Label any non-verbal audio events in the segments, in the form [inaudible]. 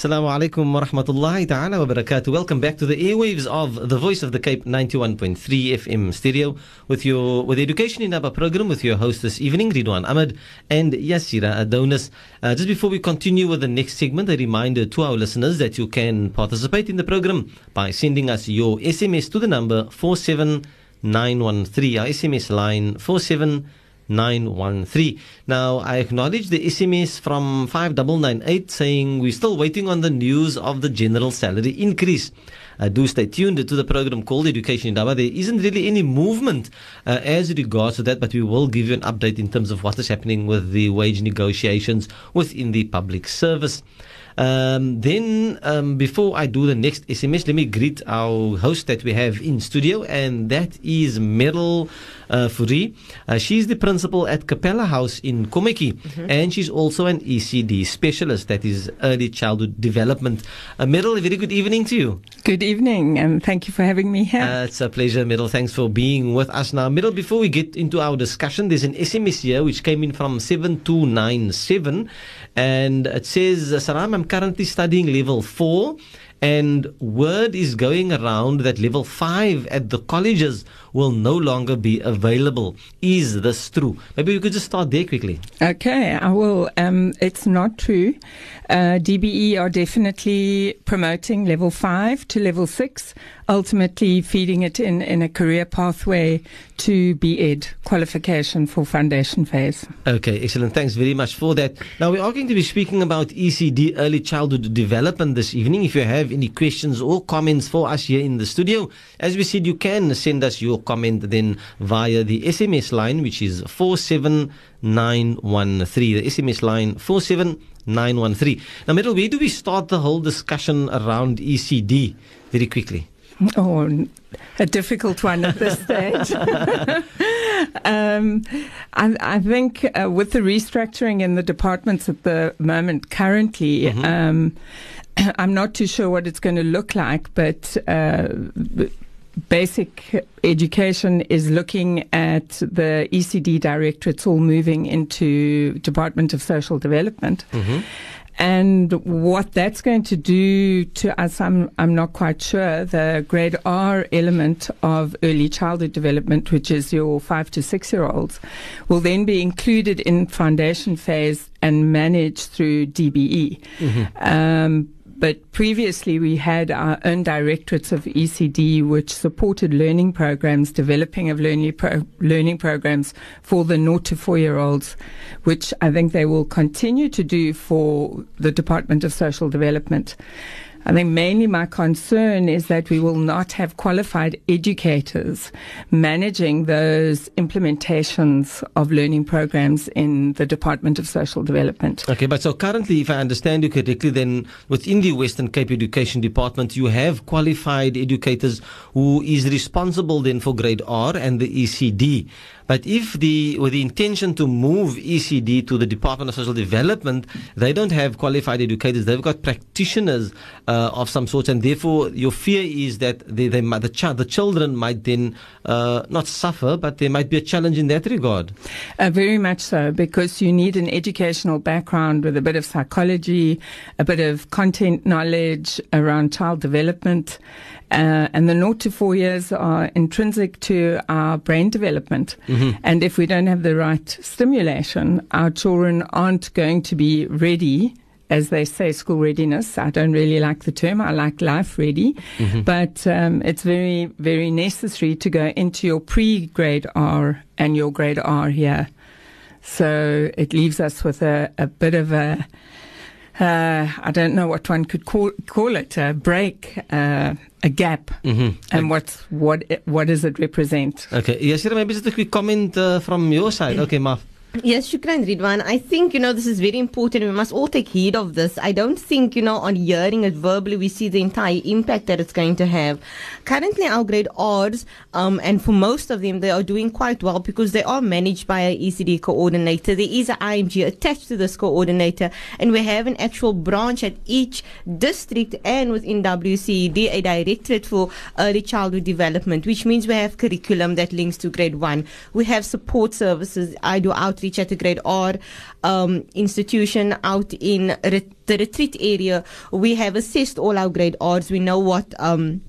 Assalamu alaikum wa rahmatullahi ta'ala wa barakatuh. Welcome back to the airwaves of the Voice of the Cape 91.3 FM stereo with your with Education Indaba program with your host this evening, Riedwaan Ahmad and Yaseera Adonis. Uh, just before we continue with the next segment, a reminder to our listeners that you can participate in the program by sending us your SMS to the number 47913. Our SMS line 47 913. Now, I acknowledge the SMS from 5998 saying we're still waiting on the news of the general salary increase. Uh, do stay tuned to the program called Education Indaba. There isn't really any movement uh, as regards to that, but we will give you an update in terms of what is happening with the wage negotiations within the public service. Um, then, um, before I do the next SMS, let me greet our host that we have in studio, and that is Meryl uh, Fourie. Uh, she's the principal at Capella House in Kommetjie, and she's also an ECD specialist, that is early childhood development. Uh, Meryl, a very good evening to you. Good evening, and thank you for having me here. Uh, it's a pleasure, Meryl. Thanks for being with us now. Meryl, before we get into our discussion, there's an SMS here which came in from 7297 and it says, Saram, I'm currently studying level 4 and word is going around that level 5 at the colleges will no longer be available. Is this true? Maybe we could just start there quickly. okay, I will. Um, it's not true. Uh, DBE are definitely promoting level five to level six, ultimately feeding it in, in a career pathway to BEd qualification for foundation phase. Okay, excellent. Thanks very much for that. Now, we are going to be speaking about ECD, early childhood development, this evening. If you have any questions or comments for us here in the studio, as we said, you can send us your comment then via the SMS line, which is 47913. The SMS line 47913. Now, Meryl, where do we start the whole discussion around ECD very quickly? Oh, a difficult one at this stage. [laughs] um, I, I think uh, with the restructuring in the departments at the moment, currently, um, [clears throat] I'm not too sure what it's going to look like, but. Uh, Basic education is looking at the ECD directorates all moving into Department of Social Development. And what that's going to do to us, I'm, I'm not quite sure. The grade R element of early childhood development, which is your five to six year olds, will then be included in foundation phase and managed through DBE. Um, but previously we had our own directorates of ECD which supported learning programs, developing of learning, pro- learning programs for the 0 to 4 year olds, which I think they will continue to do for the Department of Social Development. I think mainly my concern is that we will not have qualified educators managing those implementations of learning programs in the Department of Social Development. Okay, but so currently, if I understand you correctly, then within the Western Cape Education Department, you have qualified educators who is responsible then for grade R and the ECD. But if the with the intention to move ECD to the Department of Social Development, they don't have qualified educators. They've got practitioners uh, of some sort, and therefore your fear is that they, they might, the, child, the children might then uh, not suffer, but there might be a challenge in that regard. Uh, very much so, because you need an educational background with a bit of psychology, a bit of content knowledge around child development. Uh, and the 0 to 4 years are intrinsic to our brain development. And if we don't have the right stimulation, our children aren't going to be ready. As they say, school readiness. I don't really like the term. I like life ready. But um, it's very, very necessary to go into your pre grade R and your grade R here. So it leaves us with a, a bit of a, I don't know what one could call, call it, a break, uh, a gap. And what's, what, what does it represent? Okay, yes, maybe just a quick comment uh, from your side. [clears throat] Okay, Maf. Yes, Shukran Riedwaan. I think, you know, this is very important. We must all take heed of this. I don't think, you know, on hearing it verbally, we see the entire impact that it's going to have. Currently, our grade R's, um, and for most of them, they are doing quite well because they are managed by an ECD coordinator. There is an IMG attached to this coordinator, and we have an actual branch at each district and within WCED, a directorate for early childhood development, which means we have curriculum that links to grade one. We have support services. I do out outreach at a grade R um, institution out in re- the retreat area. We have assessed all our grade R's. We know what. Um,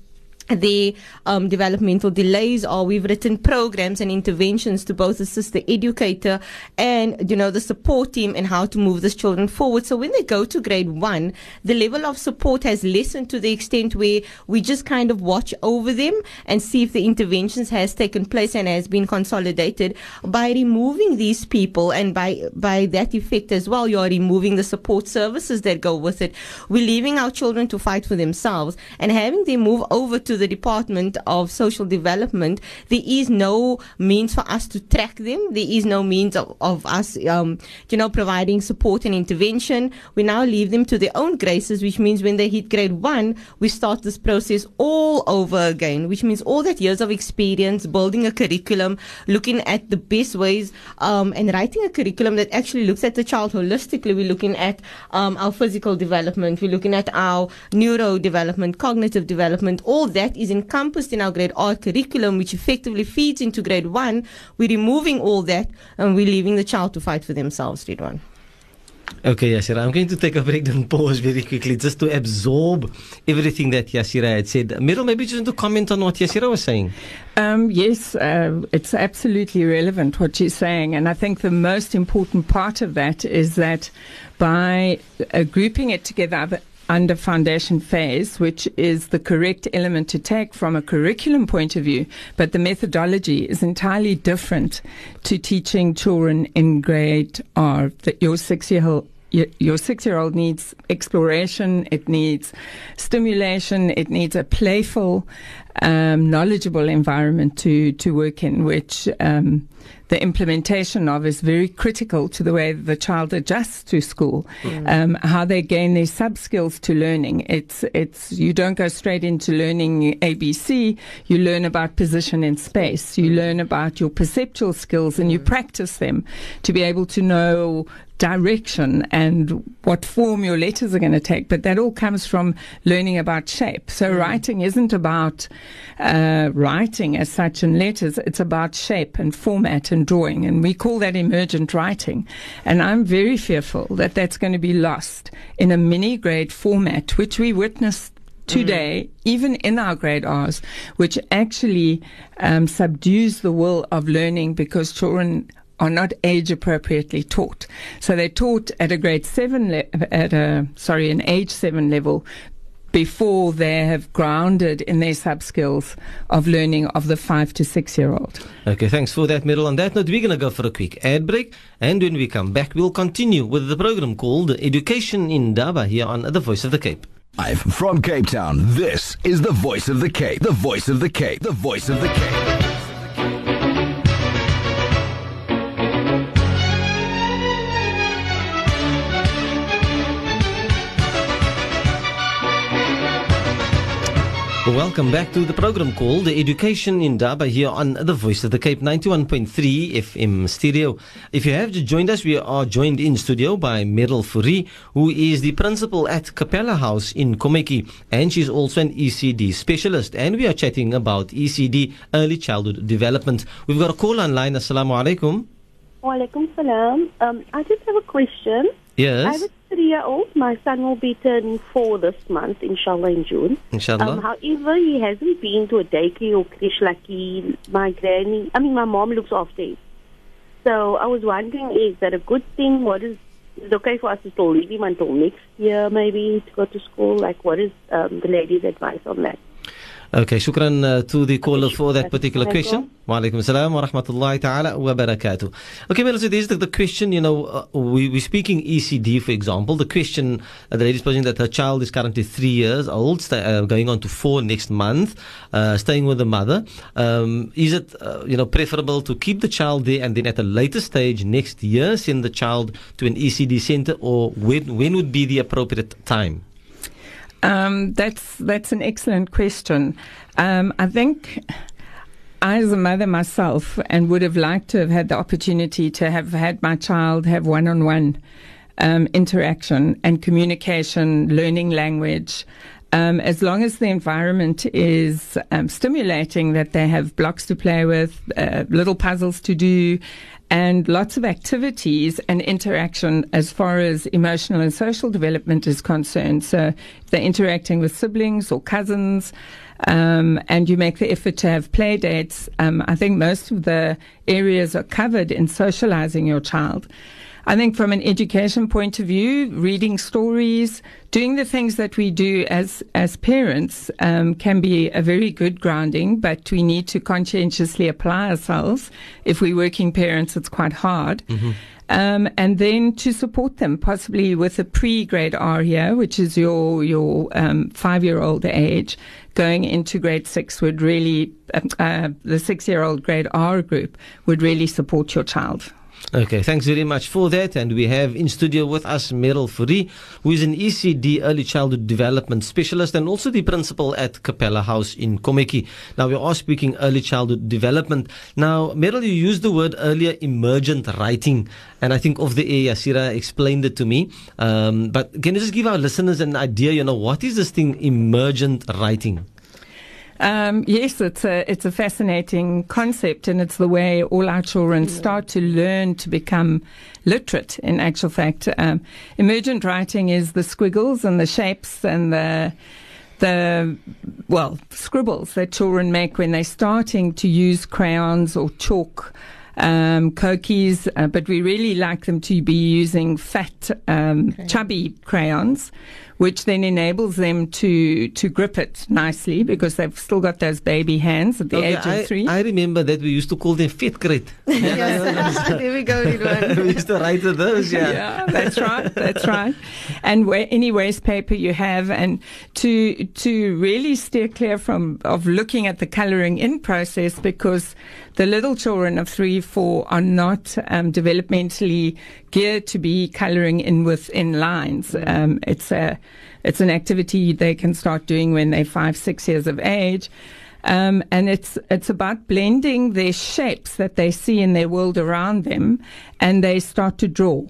the um, developmental delays or we've written programs and interventions to both assist the educator and you know the support team and how to move these children forward. So when they go to grade one the level of support has lessened to the extent where we just kind of watch over them and see if the interventions has taken place and has been consolidated. By removing these people and by by that effect as well you are removing the support services that go with it. We're leaving our children to fight for themselves and having them move over to the Department of Social Development, there is no means for us to track them. There is no means of, of us, um, you know, providing support and intervention. We now leave them to their own graces, which means when they hit grade one, we start this process all over again, which means all that years of experience, building a curriculum, looking at the best ways, um, and writing a curriculum that actually looks at the child holistically. We're looking at um, our physical development, we're looking at our neuro development, cognitive development, all that that is encompassed in our grade R curriculum, which effectively feeds into grade one, we're removing all that and we're leaving the child to fight for themselves, grade one. Okay, Yashira, I'm going to take a break and pause very quickly just to absorb everything that Yashira had said. Meryl, maybe just to comment on what Yashira was saying. Um, yes, uh, it's absolutely relevant what she's saying. And I think the most important part of that is that by uh, grouping it together, under foundation phase, which is the correct element to take from a curriculum point of view, but the methodology is entirely different to teaching children in grade R. That your six year old your six year old needs exploration, it needs stimulation, it needs a playful, um, knowledgeable environment to, to work in, which um, the implementation of is very critical to the way the child adjusts to school, mm. um, how they gain their sub skills to learning. It's it's you don't go straight into learning ABC. You learn about position in space. You learn about your perceptual skills, and you mm. practice them to be able to know direction and what form your letters are going to take. But that all comes from learning about shape. So mm. writing isn't about uh, writing as such in letters. It's about shape and format and drawing. And we call that emergent writing. And I'm very fearful that that's going to be lost in a mini grade format, which we witnessed today, mm. even in our grade R's, which actually um, subdues the will of learning because children are not age appropriately taught. So they're taught at a grade seven, le- at a, sorry, an age seven level before they have grounded in their sub skills of learning of the five to six year old. Okay, thanks for that, Meryl. On that note, we're going to go for a quick ad break. And when we come back, we'll continue with the program called Education Indaba here on The Voice of the Cape. Live from Cape Town, this is The Voice of the Cape. The Voice of the Cape. The Voice of the Cape. Welcome back to the program called Education Indaba here on the Voice of the Cape 91.3 FM stereo. If you have joined us, we are joined in studio by Meryl Fourie, who is the principal at Capella House in Kommetjie, and she's also an ECD specialist. And we are chatting about ECD, early childhood development. We've got a call online. Assalamu alaikum. Wa alaikum salam. Um, I just have a question. Yes. I have a three year old. My son will be turning four this month, inshallah, in June. Inshallah. Um, however, he hasn't been to a daycare or creche like he, my granny, I mean, my mom looks after him. So I was wondering, is that a good thing? What is, is it okay for us to still leave him until next year, maybe, to go to school? Like, what is um, the lady's advice on that? Okay, shukran uh, to the caller for that particular question. Wa alaikum assalam wa rahmatullahi ta'ala wa barakatuh. Okay, Mel, so there's the, the question, you know, uh, we, we're speaking ECD, for example. The question uh, the lady's posing that her child is currently three years old, sta uh, going on to four next month, uh, staying with the mother. Um, is it, uh, you know, preferable to keep the child there and then at a later stage next year send the child to an ECD center or when, when would be the appropriate time? Um, that's that's an excellent question. Um, I think I, as a mother myself, and would have liked to have had the opportunity to have had my child have one-on-one um, interaction and communication, learning language. Um, as long as the environment is um, stimulating, that they have blocks to play with, uh, little puzzles to do, and lots of activities and interaction as far as emotional and social development is concerned. So they're interacting with siblings or cousins, um, and you make the effort to have play dates, um, I think most of the areas are covered in socializing your child. I think from an education point of view, reading stories, doing the things that we do as as parents um, can be a very good grounding, but we need to conscientiously apply ourselves. If we're working parents, it's quite hard. Um, and then to support them, possibly with a pre-grade R here, which is your your um, five-year-old age, going into grade six would really uh, uh, the six-year-old grade R group would really support your child. Okay, thanks very much for that. And we have in studio with us Meryl Fourie, who is an ECD early childhood development specialist and also the principal at Capella House in Kommetjie. Now, we are speaking early childhood development. Now, Meryl, you used the word earlier emergent writing, and I think of the air, Yaseera explained it to me. Um, but can you just give our listeners an idea, you know, what is this thing, emergent writing? Um, yes, it's a it's a fascinating concept, and it's the way all our children start to learn to become literate. In actual fact, um, emergent writing is the squiggles and the shapes and the the well scribbles that children make when they're starting to use crayons or chalk. Um, kokies, uh, but we really like them to be using fat, um, chubby crayons, which then enables them to to grip it nicely because they've still got those baby hands at the Okay, age I, of three. I remember that we used to call them fit. [laughs] Yes. [laughs] there we go, [laughs] we used to write those, yeah. yeah, that's right. That's right. And where, any waste paper you have, and to to really steer clear from of looking at the colouring in process because the little children of three, four are not um, developmentally geared to be colouring in within lines. Um, it's a it's an activity they can start doing when they're five, six years of age. Um, and it's it's about blending their shapes that they see in their world around them, and they start to draw.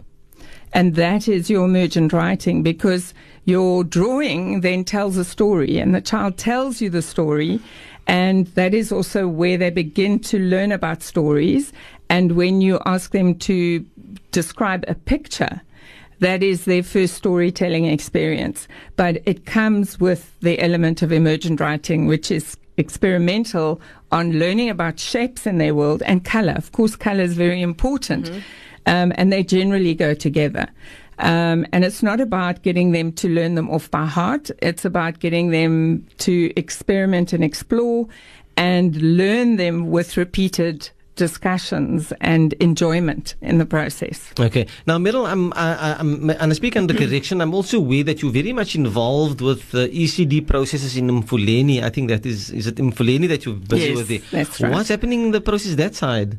And that is your emergent writing because your drawing then tells a story, and the child tells you the story, and that is also where they begin to learn about stories. And when you ask them to describe a picture, that is their first storytelling experience. But it comes with the element of emergent writing, which is experimental on learning about shapes in their world and color. Of course, color is very important, um, and they generally go together. Um, and it's not about getting them to learn them off by heart. It's about getting them to experiment and explore and learn them with repeated discussions and enjoyment in the process. Okay. Now, Meryl, I'm, I, I- I'm, and I speak under correction. I'm also aware that you're very much involved with the ECD processes in Mfuleni. I think that is, is it Mfuleni that you're busy Yes, with there? that's right. What's happening in the process that side?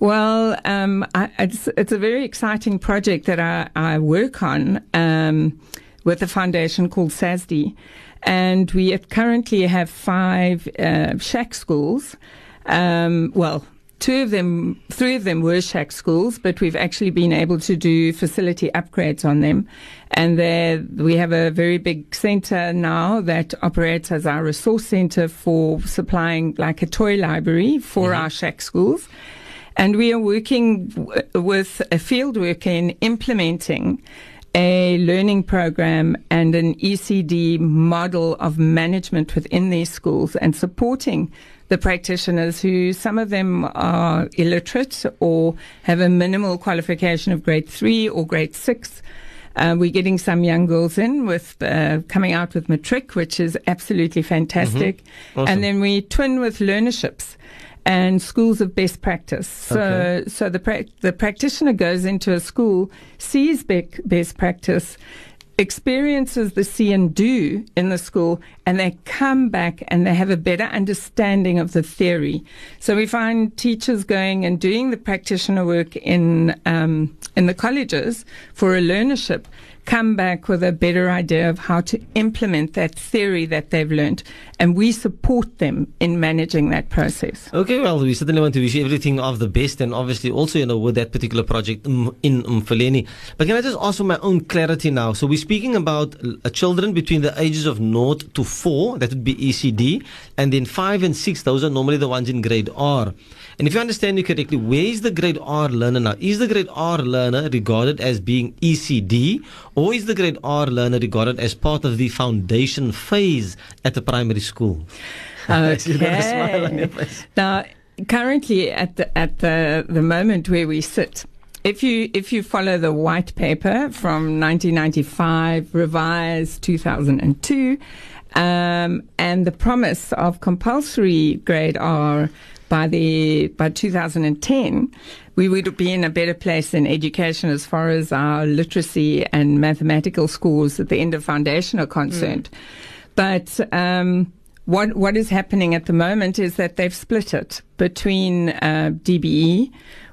Well, um, I, it's, it's a very exciting project that I, I work on um, with a foundation called SASD. And we currently have five uh, shack schools. Um, well, two of them, three of them were shack schools, but we've actually been able to do facility upgrades on them. And there, we have a very big center now that operates as our resource center for supplying like a toy library for mm-hmm. our shack schools. And we are working w- with a field worker in implementing a learning program and an ECD model of management within these schools and supporting the practitioners who some of them are illiterate or have a minimal qualification of grade three or grade six. Uh, we're getting some young girls in with uh, coming out with matric, which is absolutely fantastic. Awesome. And then we twin with learnerships and schools of best practice. So, Okay. so the prac the practitioner goes into a school, sees bec- best practice, experiences the see and do in the school, and they come back and they have a better understanding of the theory. So we find teachers going and doing the practitioner work in um, in the colleges for a learnership come back with a better idea of how to implement that theory that they've learned, and we support them in managing that process. Okay, well, we certainly want to wish you everything of the best, and obviously also, you know, with that particular project in Umfuleni. But can I just ask for my own clarity now? So we're speaking about uh, children between the ages of 0 to 4, that would be ECD, and then 5 and 6, those are normally the ones in grade R. And if you understand me correctly, where is the grade R learner now? Is the grade R learner regarded as being ECD, or is the grade R learner regarded as part of the foundation phase at the primary school? You got a smile on your Okay. face. Now, currently at the at the the moment where we sit, if you if you follow the white paper from 1995, revised 2002, um, and the promise of compulsory grade R by the by 2010, we would be in a better place in education as far as our literacy and mathematical scores at the end of foundation are concerned. But um, what what is happening at the moment is that they've split it between uh, DBE,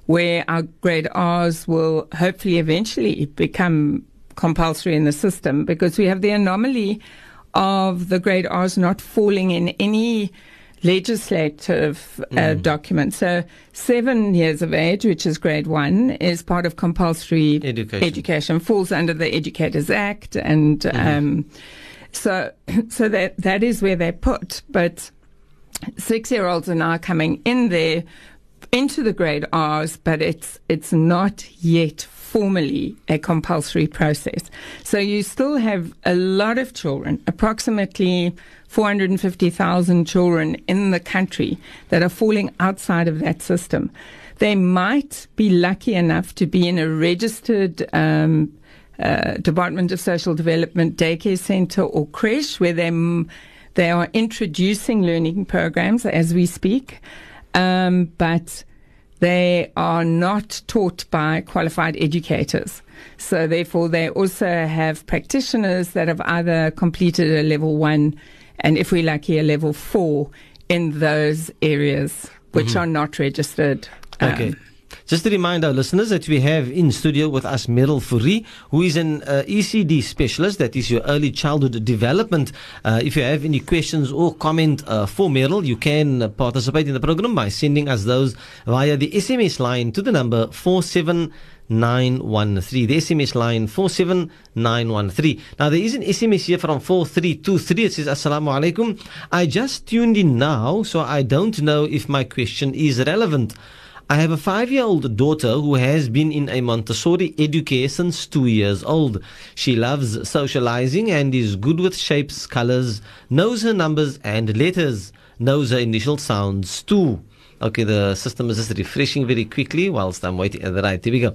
where our grade R's will hopefully eventually become compulsory in the system because we have the anomaly of the grade R's not falling in any legislative uh, document. So seven years of age, which is grade one, is part of compulsory Education. education falls under the Educators Act, and um, so [clears throat] so that that is where they're put. But six year olds are now coming in there into the grade R's, but it's it's not yet formally a compulsory process. So you still have a lot of children, approximately 450,000 children in the country that are falling outside of that system. They might be lucky enough to be in a registered um, uh, Department of Social Development daycare center or creche where they m- they are introducing learning programs as we speak, um, but they are not taught by qualified educators. So therefore, they also have practitioners that have either completed a level one, and if we're lucky, a level four in those areas which are not registered. um, Okay. Just to remind our listeners that we have in studio with us Meryl Fourie, who is an uh, ECD specialist, that is your early childhood development. Uh, if you have any questions or comment uh, for Meryl, you can participate in the program by sending us those via the SMS line to the number 47913. The SMS line 47913. Now, there is an SMS here from 4323. It says, Assalamu alaikum. I just tuned in now, so I don't know if my question is relevant. I have a five year old daughter who has been in a Montessori educare since two years old. She loves socializing and is good with shapes, colors, knows her numbers and letters, knows her initial sounds too. Okay, the system is just refreshing very quickly whilst I'm waiting. Uh, Right, here we go.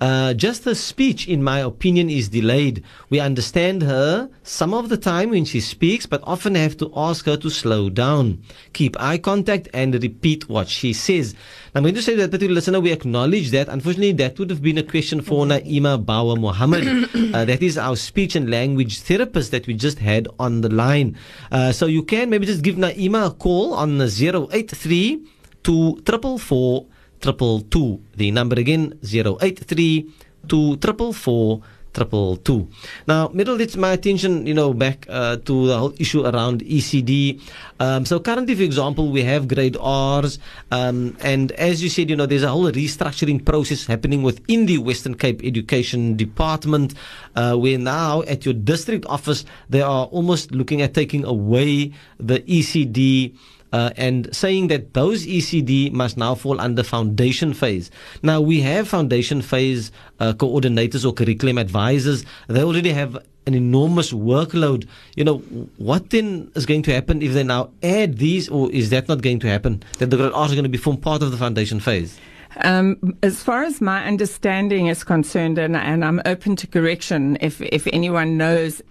Uh, just her speech, in my opinion, is delayed. We understand her some of the time when she speaks, but often have to ask her to slow down, keep eye contact, and repeat what she says. I'm going to say that particular listener, we acknowledge that. Unfortunately, that would have been a question for Naima Bawa Muhammad. [coughs] uh, that is our speech and language therapist that we just had on the line. Uh, so you can maybe just give Naima a call on 083 two triple four triple two. The number again zero eight three two triple four triple two. Now, middle it's my attention, you know, back uh, to the whole issue around ECD. Um, so currently, for example, we have grade R's, um, and as you said, you know, there's a whole restructuring process happening within the Western Cape Education Department, uh, where now at your district office they are almost looking at taking away the ECD uh, and saying that those ECD must now fall under foundation phase. Now we have foundation phase uh, coordinators or curriculum advisors. They already have an enormous workload. You know, what then is going to happen if they now add these, or is that not going to happen? That the grade R's are going to be become part of the foundation phase? Um, as far as my understanding is concerned, and, and I'm open to correction if, if anyone knows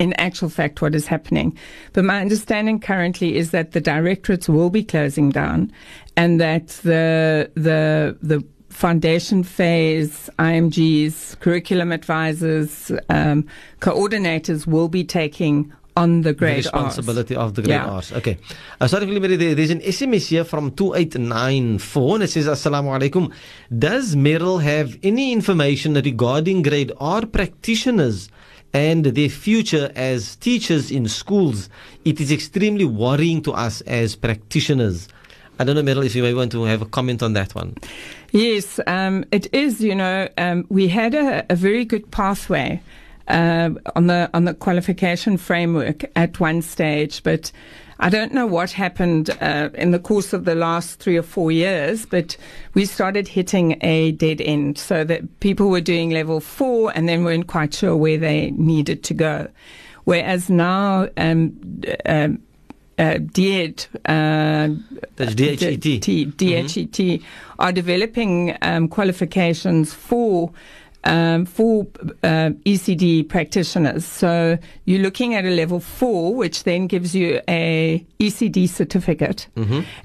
in actual fact what is happening. But my understanding currently is that the directorates will be closing down and that the, the, the foundation phase, IMGs, curriculum advisors, um, coordinators will be taking on the grade the responsibility R's. of the grade Yeah. R's. Okay. Uh, sorry, Mary, there's an SMS here from 2894 and it says, Assalamu alaikum. Does Meryl have any information regarding grade R practitioners and their future as teachers in schools? It is extremely worrying to us as practitioners. I don't know, Meryl, if you may want to have a comment on that one. Yes, um, it is. You know, um, we had a, a very good pathway uh, on the on the qualification framework at one stage, but I don't know what happened uh, in the course of the last three or four years. But we started hitting a dead end, so that people were doing level four and then weren't quite sure where they needed to go. Whereas now, um, um, uh, DED, uh, That's DHET. DHET are developing um, qualifications for um, for uh, ECD practitioners. So you're looking at a level four, which then gives you a ECD certificate,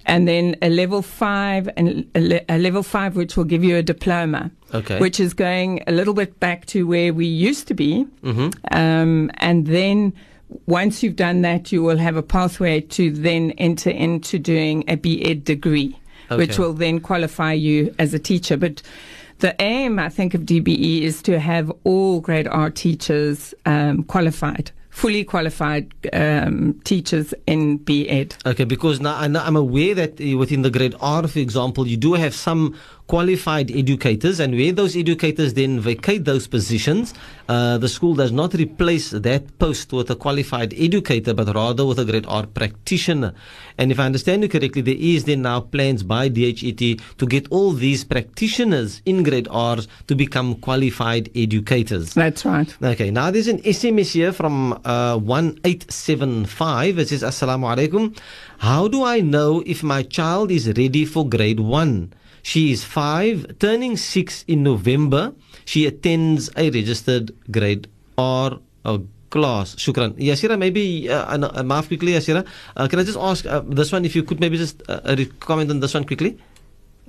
and then a level five and a, le- a level five, which will give you a diploma. Okay. Which is going a little bit back to where we used to be, um, and then once you've done that, you will have a pathway to then enter into doing a BEd degree, which will then qualify you as a teacher. But the aim, I think, of DBE is to have all grade R teachers um, qualified, fully qualified um, teachers in BEd. Okay, because now I know, I'm aware that uh, within the grade R, for example, you do have some qualified educators, and where those educators then vacate those positions, uh, the school does not replace that post with a qualified educator, but rather with a grade R practitioner. And if I understand you correctly, there is then now plans by DHET to get all these practitioners in grade R's to become qualified educators. That's right. Okay, now there's an SMS here from uh, 1875. It says, Assalamu alaikum. How do I know if my child is ready for grade one? She is five, turning six in November. She attends a registered grade R uh, class. Shukran. Yaseera, maybe, uh, uh, Maaf quickly, Yaseera. Uh, can I just ask uh, this one, if you could maybe just uh, uh, comment on this one quickly?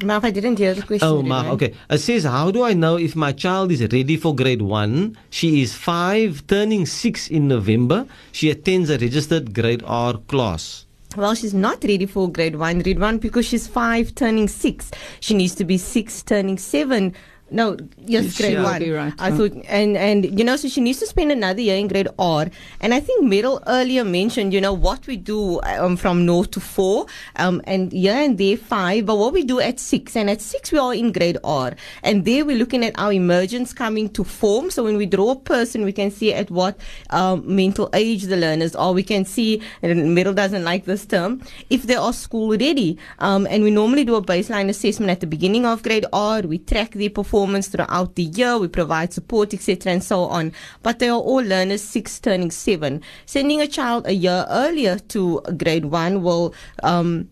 Maaf, I didn't hear the question. Oh, ma, Riedwaan. okay. It says, How do I know if my child is ready for grade one? She is five, turning six in November. She attends a registered grade R class. Well, she's not ready for grade one, grade one, because she's five turning six. She needs to be six turning seven. No, yes, She grade one. be right, I huh? thought, and and you know, so she needs to spend another year in grade R. And I think Meryl earlier mentioned, you know, what we do um, from north to four, um, and here and there five. But what we do at six, and at six we are in grade R, and there we're looking at our emergence coming to form. So when we draw a person, we can see at what um, mental age the learners are. We can see, and Meryl doesn't like this term, if they are school ready. Um, and we normally do a baseline assessment at the beginning of grade R. We track their performance throughout the year. We provide support, etc., and so on. But they are all learners six turning seven. Sending a child a year earlier to grade one will, um,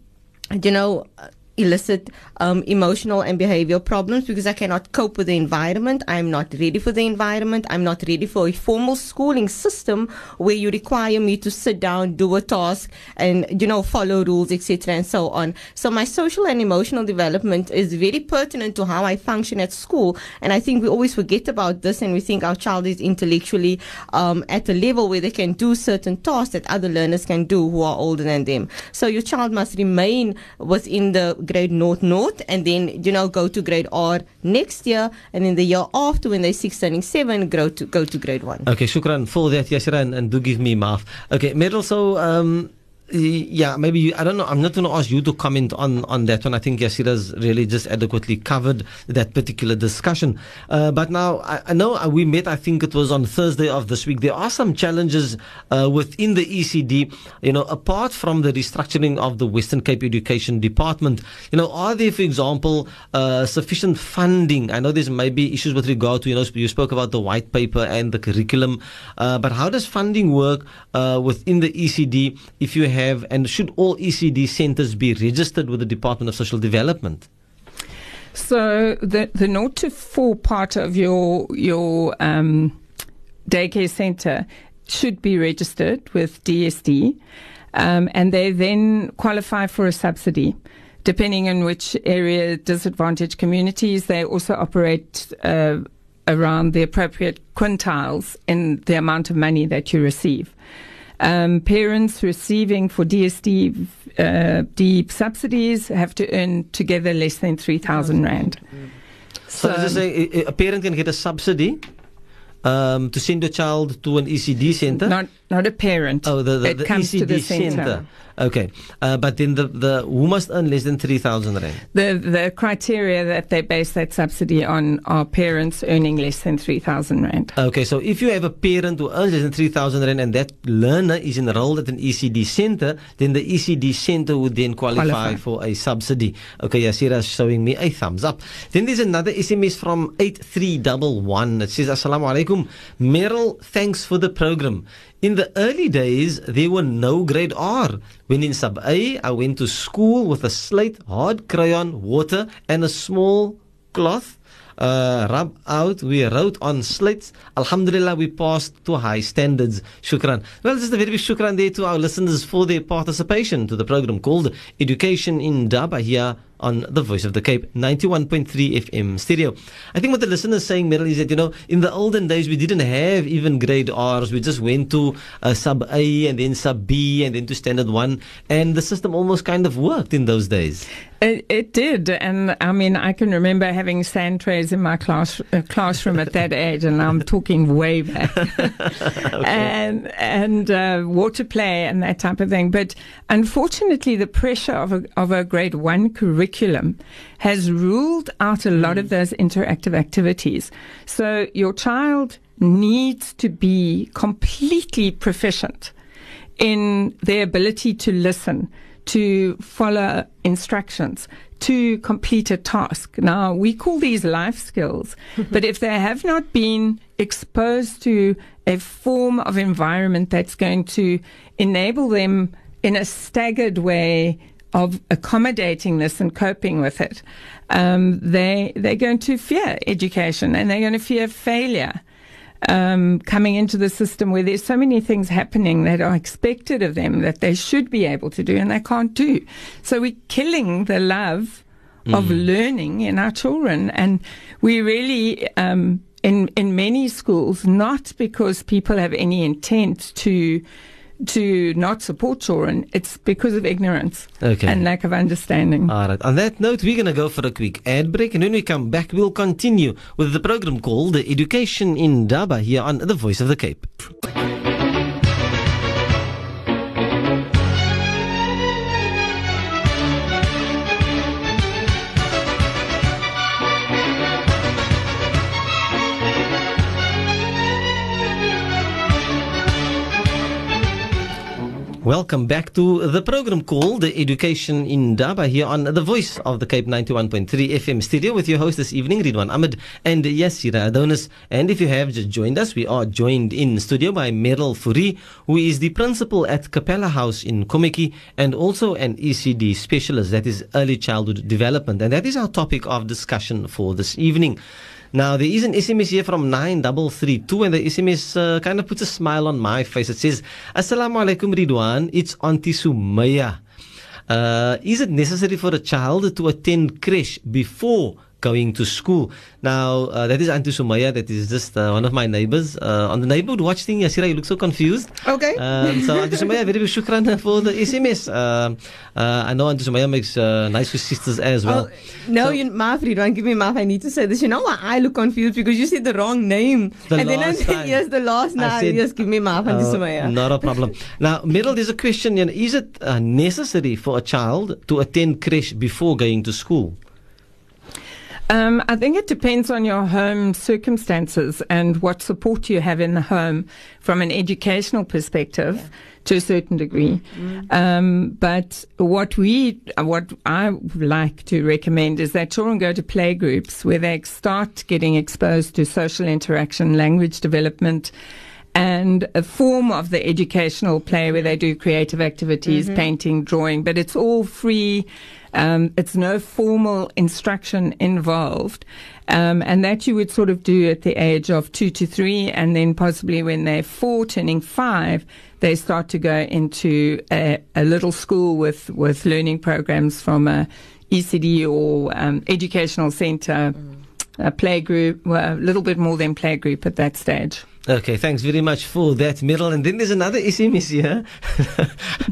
you know. Elicit um, emotional and behavioral problems because I cannot cope with the environment. I'm not ready for the environment. I'm not ready for a formal schooling system where you require me to sit down, do a task, and you know follow rules, etc., and so on. So my social and emotional development is very pertinent to how I function at school, and I think we always forget about this, and we think our child is intellectually um, at a level where they can do certain tasks that other learners can do who are older than them. So your child must remain within the grade North North, and then you know go to grade R next year, and then the year after when they're six turning seven, grow to go to grade one. Okay, shukran for that, Yaseera, and, do give me maaf. Okay, Meryl, so, um, yeah, maybe you, I don't know. I'm not going to ask you to comment on, on that one. I think Yaseera's really just adequately covered that particular discussion. Uh, but now, I, I know uh, we met, I think it was on Thursday of this week. There are some challenges uh, within the ECD, you know, apart from the restructuring of the Western Cape Education Department. You know, are there, for example, uh, sufficient funding? I know there's maybe issues with regard to, you know, you spoke about the white paper and the curriculum, uh, but how does funding work uh, within the ECD if you have, and should all ECD centers be registered with the Department of Social Development? So the the naught to four part of your your um, daycare center should be registered with DSD, um, and they then qualify for a subsidy. Depending on which area, disadvantaged communities, they also operate uh, around the appropriate quintiles in the amount of money that you receive. Um, parents receiving for DSD uh, D subsidies have to earn together less than 3,000 Rand. So, so say a- a parent can get a subsidy um, to send a child to an ECD center. Not, not a parent. Oh, the, the, it the comes ECD to the center. center. Okay, uh, but then the the who must earn less than three thousand rand. The, the criteria that they base that subsidy on are parents earning less than 3,000 Rand. Okay, so if you have a parent who earns less than 3,000 Rand and that learner is enrolled at an ECD center, then the ECD center would then qualify, Qualify. for a subsidy. Okay, Yaseera is showing me a thumbs up. Then there's another SMS from 8311. It says, Assalamu alaikum. Meryl, thanks for the program. In the early days, there were no grade R. When in sub A, I went to school with a slate, hard crayon, water, and a small cloth uh, rub out. We wrote on slates. Alhamdulillah, we passed to high standards. Shukran. Well, just a very big shukran there to our listeners for their participation to the program called Education Indaba here on the Voice of the Cape 91.3 FM stereo. I think what the listener is saying, Meryl, is that, you know, in the olden days, we didn't have even grade R's. We just went to uh, sub A and then sub B and then to standard one. And the system almost kind of worked in those days. It, it did, and I mean, I can remember having sand trays in my class uh, classroom at that age, and I'm [laughs] talking way back, [laughs] [laughs] and and uh, water play and that type of thing. But unfortunately, the pressure of a of a grade one curriculum has ruled out a lot of mm. those interactive activities. So your child needs to be completely proficient in their ability to listen, to follow instructions, to complete a task. Now, we call these life skills, [laughs] but if they have not been exposed to a form of environment that's going to enable them in a staggered way of accommodating this and coping with it, um, they, they're going to fear education and they're going to fear failure um, coming into the system where there's so many things happening that are expected of them that they should be able to do and they can't do. So we're killing the love of learning in our children, and we really. Um, in, in many schools, not because people have any intent to to not support children, it's because of ignorance Okay. and lack of understanding. All right. On that note, we're going to go for a quick ad break. And when we come back, we'll continue with the program called Education Indaba here on The Voice of the Cape. Welcome back to the program called Education Indaba here on the voice of the Cape 91.3 FM studio with your host this evening, Riedwaan Ahmad and Yaseera Adonis. And if you have just joined us, we are joined in studio by Meryl Fourie, who is the principal at Capella House in Kommetjie and also an ECD specialist, that is early childhood development. And that is our topic of discussion for this evening. Now, there is an SMS here from 9332, and the SMS uh, kind of puts a smile on my face. It says, Assalamu alaikum, Ridwan. It's Auntie Sumaya. Uh, is it necessary for a child to attend creche before going to school? Now, uh, that is Auntie Sumaya. That is just uh, one of my neighbors. Uh, on the neighborhood watch thing, Yaseera, you look so confused. Okay. Um, so, Auntie Sumaya, very big shukran for the SMS. Um uh, I know Auntie Sumaya makes uh, nice koesisters as well. Oh, no, So- you, Maaf, Riedwaan, give me Maaf. I need to say this. You know why I look confused? Because you said the wrong name. The and then I last said, time. yes, the last now. Yes, give me Maaf, Auntie Uh, Sumaya. Not a problem. [laughs] now, middle, there's a question. You know, is it uh, necessary for a child to attend creche before going to school? Um, I think it depends on your home circumstances and what support you have in the home from an educational perspective to a certain degree. Um, but what we, what I like to recommend is that children go to play groups where they start getting exposed to social interaction, language development, and a form of the educational play where they do creative activities, painting, drawing, but it's all free. Um, it's no formal instruction involved. Um, and that you would sort of do at the age of two to three, and then possibly when they're four, turning five, they start to go into a, a little school with, with learning programs from a ECD or um, educational center, a playgroup, well, a little bit more than playgroup at that stage. Okay, thanks very much for that, Meryl. And then there's another SMS here. [laughs]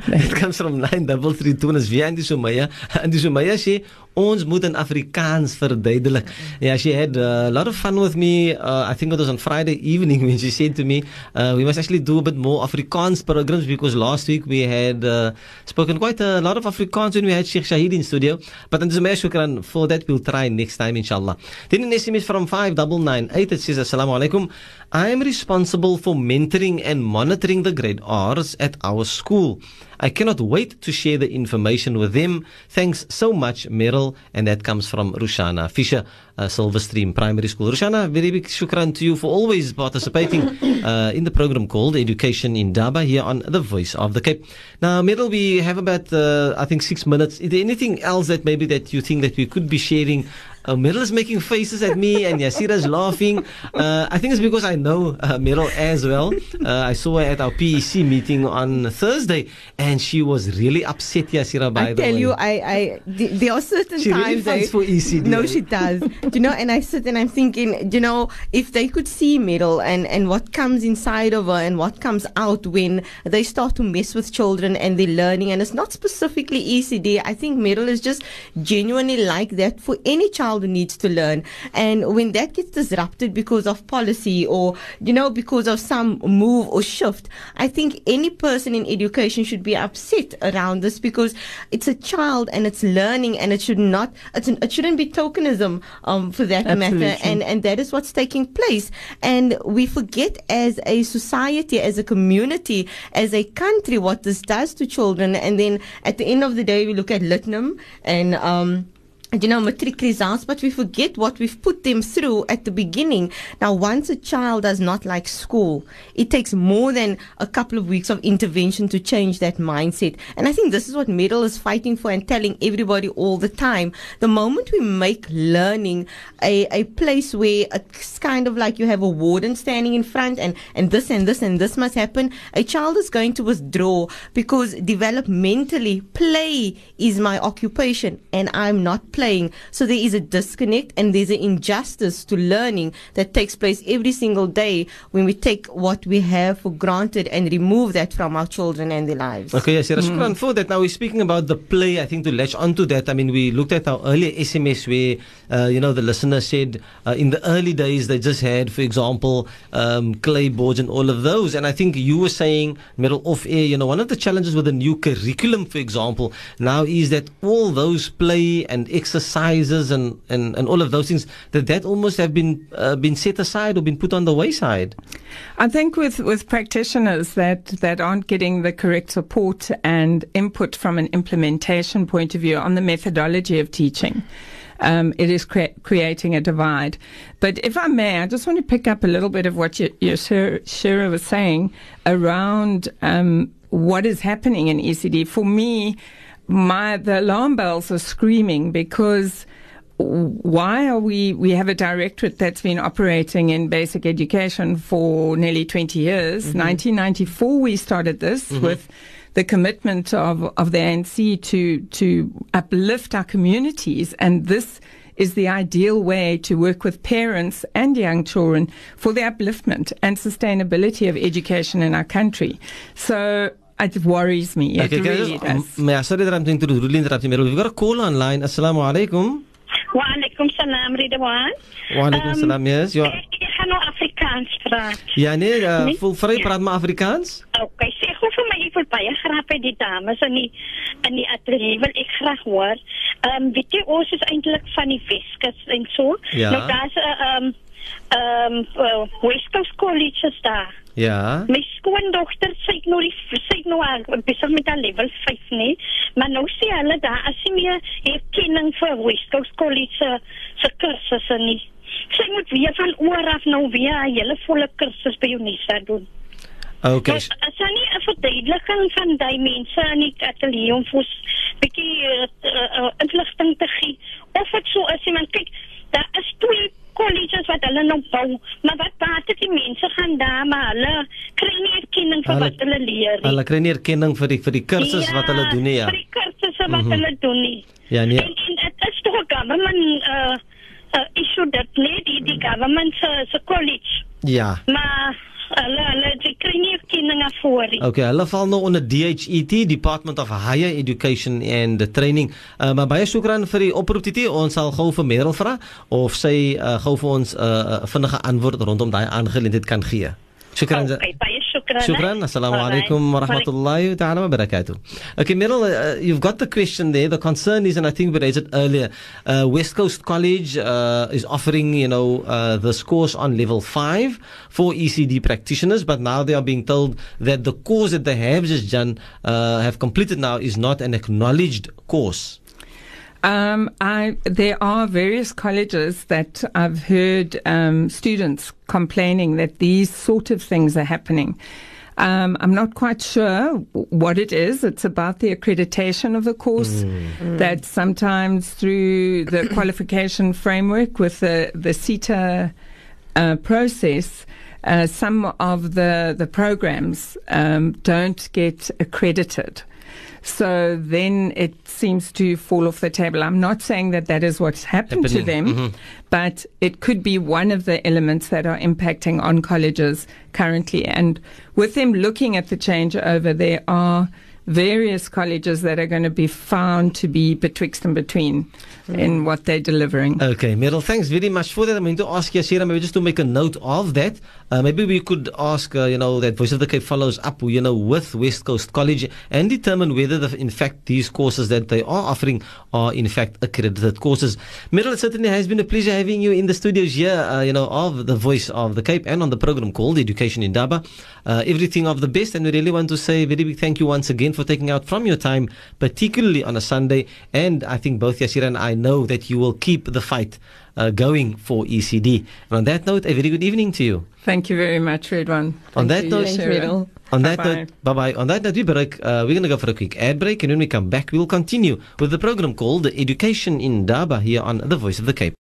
it comes from 9332 en is weer Andy Sumaya. [laughs] Andy Sumaya sê ons moet in Afrikaans verduidelik. Yeah, she had uh, a lot of fun with me. Uh, I think it was on Friday evening [laughs] when she said to me, uh, we must actually do a bit more Afrikaans programs because last week we had uh, spoken quite a lot of Afrikaans when we had Sheikh Shahid in studio. But Andy Sumaya, shukran for that. We'll try next time, inshallah. Then an SMS from 5998. It says, Assalamu alaikum. I am responsible for mentoring and monitoring the grade R's at our school. I cannot wait to share the information with them. Thanks so much, Meryl. And that comes from Rushana Fisher, uh, Silverstream Primary School. Rushana, very big shukran to you for always participating [coughs] uh, in the program called Education Indaba here on The Voice of the Cape. Now, Meryl, we have about, uh, I think, six minutes. Is there anything else that maybe that you think that we could be sharing uh, Meryl is making faces at me and Yaseera is laughing. Uh, I think it's because I know uh, Meryl as well. Uh, I saw her at our PEC meeting on Thursday and she was really upset, Yaseera, by I the way. I tell you, I, I, th- there are certain She really times. fights I- for ECD, No, she does. Do you know? And I sit and I'm thinking, do you know, if they could see Meryl and and what comes inside of her and what comes out when they start to mess with children and they're learning, and it's not specifically ECD. I think Meryl is just genuinely like that for any child who needs to learn. And when that gets disrupted because of policy or you know because of some move or shift, I think any person in education should be upset around this because it's a child and it's learning and it should not it's an, it shouldn't be tokenism um, for that matter. And and that is what's taking place. And we forget as a society as a community as a country what this does to children. And then at the end of the day we look at litnum and um you know, matric results, but we forget what we've put them through at the beginning. Now, once a child does not like school, it takes more than a couple of weeks of intervention to change that mindset. And I think this is what Meryl is fighting for and telling everybody all the time. The moment we make learning a, a place where it's kind of like you have a warden standing in front and, and this and this and this must happen, a child is going to withdraw because developmentally play is my occupation and I'm not playing. So there is a disconnect and there's an injustice to learning that takes place every single day when we take what we have for granted and remove that from our children and their lives. Okay, yes, mm. for that. Now we're speaking about the play. I think to latch onto that, I mean, we looked at our earlier SMS where, uh, you know, the listener said uh, in the early days they just had, for example, um, clay boards and all of those. And I think you were saying, middle off air, you know, one of the challenges with the new curriculum, for example, now is that all those play and exercises and, and, and all of those things, that that almost have been uh, been set aside or been put on the wayside. I think with, with practitioners that, that aren't getting the correct support and input from an implementation point of view on the methodology of teaching. Um, it is cre- creating a divide. But if I may, I just want to pick up a little bit of what your, Shira, Shira was saying around um, what is happening in ECD. For me, my the alarm bells are screaming because why are we we have a directorate that's been operating in basic education for nearly 20 years mm-hmm. 1994 we started this mm-hmm. with the commitment of of the ANC to to uplift our communities and this is the ideal way to work with parents and young children for the upliftment and sustainability of education in our country so it worries me. It okay, really guys, does. um, may I sorry that I'm going to rudely interrupt you, Meryl. We've got a call online. Assalamu alaikum. Wa alaikum salam, Ridwan. Wa alaikum salam, yes. You are, Ek gaan nou Afrikaans praat. ja, nee, uh, Nee? voel vry praat maar Afrikaans. Okay, sê gou vir my ek wil baie graag by die dames in die in die ateljee wil ek graag hoor. Ehm um, weet jy ons is eintlik van die Weskus en so. Ja. Nou daar's 'n ehm ehm uh, Weskus College is daar. Ja. My skoondogter sê ek nou die sê ek nou al besig met haar level 5 nee, maar nou sê hulle daar as jy meer erkenning vir West Coast College se se kursusse nie. Sy moet weer van oor af nou weer 'n hele volle kursus by Unisa doen. Okay. Maar as daar nie 'n verduideliking van daai mense in die ateljee om vir ons bietjie uh, uh, uh, inligting te gee of dit so is, iemand kyk, daar is twee colleges wat hulle nou bou, maar wat dit die mense gaan daar maar hulle kry nie erkenning vir Hulle- wat hulle leer nie. Hulle kry nie erkenning vir die vir die kursus wat hulle doen nie, ja. vir die kursusse wat hulle doen nie. Ja, nee. En, en dit is toch een government uh, uh, issue dat nee, die, die government se se college. Ja. Maar hulle hulle die kry nie erkenning voor nie. Okay, hulle val nou onder DHET, Department of Higher Education and Training. Uh, maar baie shukran vir die oproep TT. Ons sal gou vir Merel vra of sy uh, gou vir ons 'n uh, uh, vinnige antwoord rondom daai aangeleentheid kan gee. Shukran. Okay, baie shukran. Shukran. hè. Assalamu Alright. alaikum wa rahmatullahi ta'ala wa. Okay, Meryl, uh, you've got the question there. The concern is, and I think we raised it earlier, uh, West Coast College uh, is offering, you know, uh, this course on level five for ECD practitioners, but now they are being told that the course that they have just done, uh, have completed now is not an acknowledged course. Um, I, there are various colleges that I've heard um, students complaining that these sort of things are happening. Um, I'm not quite sure what it is. It's about the accreditation of the course. That sometimes through the [coughs] qualification framework with the the SETA uh, process, uh, some of the the programs um, don't get accredited. So then it seems to fall off the table. I'm not saying that that is what's happened to Happening, them, mm-hmm. but it could be one of the elements that are impacting on colleges currently. And with them looking at the changeover, there are various colleges that are going to be found to be betwixt and between in what they're delivering. Okay, Meryl, thanks very much for that. I'm going to ask Yaseera maybe just to make a note of that. Uh, maybe we could ask, uh, you know, that Voice of the Cape follows up, you know, with West Coast College and determine whether, the, in fact, these courses that they are offering are, in fact, accredited courses. Meryl, it certainly has been a pleasure having you in the studios here, uh, you know, of the Voice of the Cape and on the program called Education Indaba. Uh, everything of the best, and we really want to say a very big thank you once again for taking out from your time, particularly on a Sunday. And I think both Yaseera and I know that you will keep the fight uh, going for ECD. And on that note, a very good evening to you. Thank you very much, Riedwaan. On that you, note- Thanks, Yaseera. Meryl. On that Bye-bye. note, bye bye. On that note, we break. Uh, we're going to go for a quick ad break, and when we come back, we will continue with the program called Education Indaba here on The Voice of the Cape.